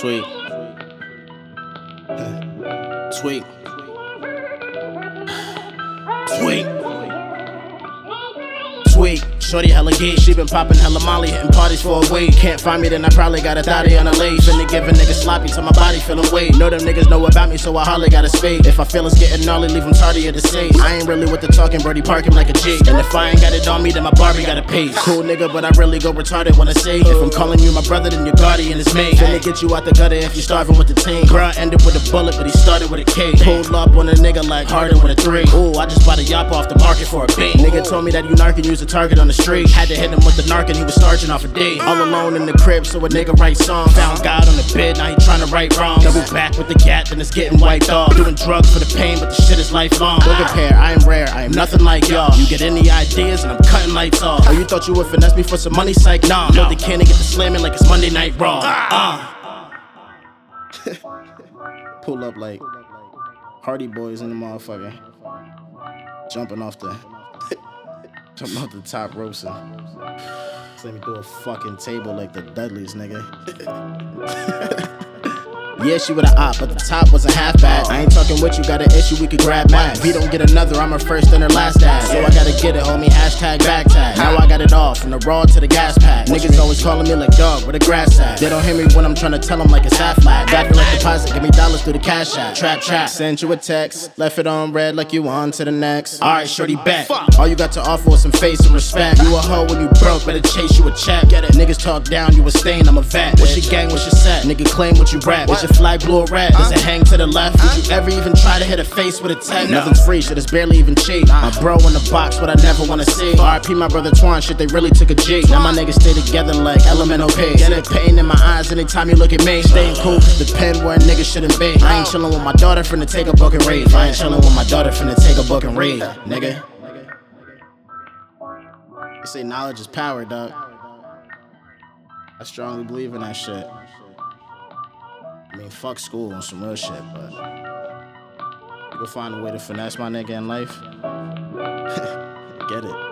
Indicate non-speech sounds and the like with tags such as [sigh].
Sweet. Sweet. Sweet. Shorty hella gay, she been popping hella molly, hitting parties for a week. Can't find me, then I probably got a thotty on a lace. Finna give a nigga sloppy till my body feelin' weight. Know them niggas know about me, so I hardly got a spade. If I feel it's getting gnarly, leave him tardy at the stage. I ain't really with the talking, Brody park him like a G. And if I ain't got it on me, then my Barbie got a pay. Cool nigga, but I really go retarded when I say. If I'm calling you my brother, then your guardian is me. Finna get you out the gutter if you starving with the team. Bruh ended with a bullet, but he started with a K. Pulled up on a nigga like Harden with a three. Ooh, I just bought a yop off the market for a beat. Nigga told me that you can use a target on the street. Had to hit him with the narc and he was starching off a a D. All alone in the crib, so a nigga write song. Found God on the bed, now he tryna right wrong. Double back with the gat, then it's getting wiped off. Doing drugs for the pain, but the shit is lifelong. Don't compare, I am rare, I am nothing like y'all. You get any ideas and I'm cutting lights off. Oh, you thought you would finesse me for some money, psych? Nah, no, they can't get the slamming like it's Monday Night Raw. Uh. [laughs] Pull up like Hardy Boys in the motherfucker. Jumping off the jumping off the top and let me do a fucking table like the Dudleys, nigga. [laughs] Yeah, she with a op, but the top was a half bad. I ain't talking with you, got an issue, we could grab mad. If we don't get another, I'm her first and her last dad. So I gotta get it, homie, hashtag back tag. Now I got it all, from the raw to the gas Niggas always calling me like dog, where the grass at? They don't hear me when I'm trying to tell them like it's half flat. Got like deposit, give me dollars through the cash app. Trap, trap. Send you a text, left it on red like you on to the next. Alright, shorty, bet. All you got to offer is some face and respect. You a hoe when you broke, better chase you a check. Get it? Niggas talk down, you a stain, I'm a vet. What's your gang, what's your set? Nigga claim what you rap. Is your flag blue or red? Does it hang to the left? Did you ever even try to hit a face with a tech? Nothing's free, shit is barely even cheap. My bro in the box, what I never wanna see. RIP my brother Twan, shit, they really took a G. Now my niggas stay together like elemental P. Get it pain in my eyes anytime you look at me. Staying cool, cause the pen where a nigga shouldn't be. I ain't chillin' with my daughter finna take a book and read. I ain't chillin' with my daughter finna take a book and read, nigga. They say knowledge is power, dog. I strongly believe in that shit. I mean, fuck school on some real shit, but you can find a way to finesse my nigga in life. [laughs] Get it.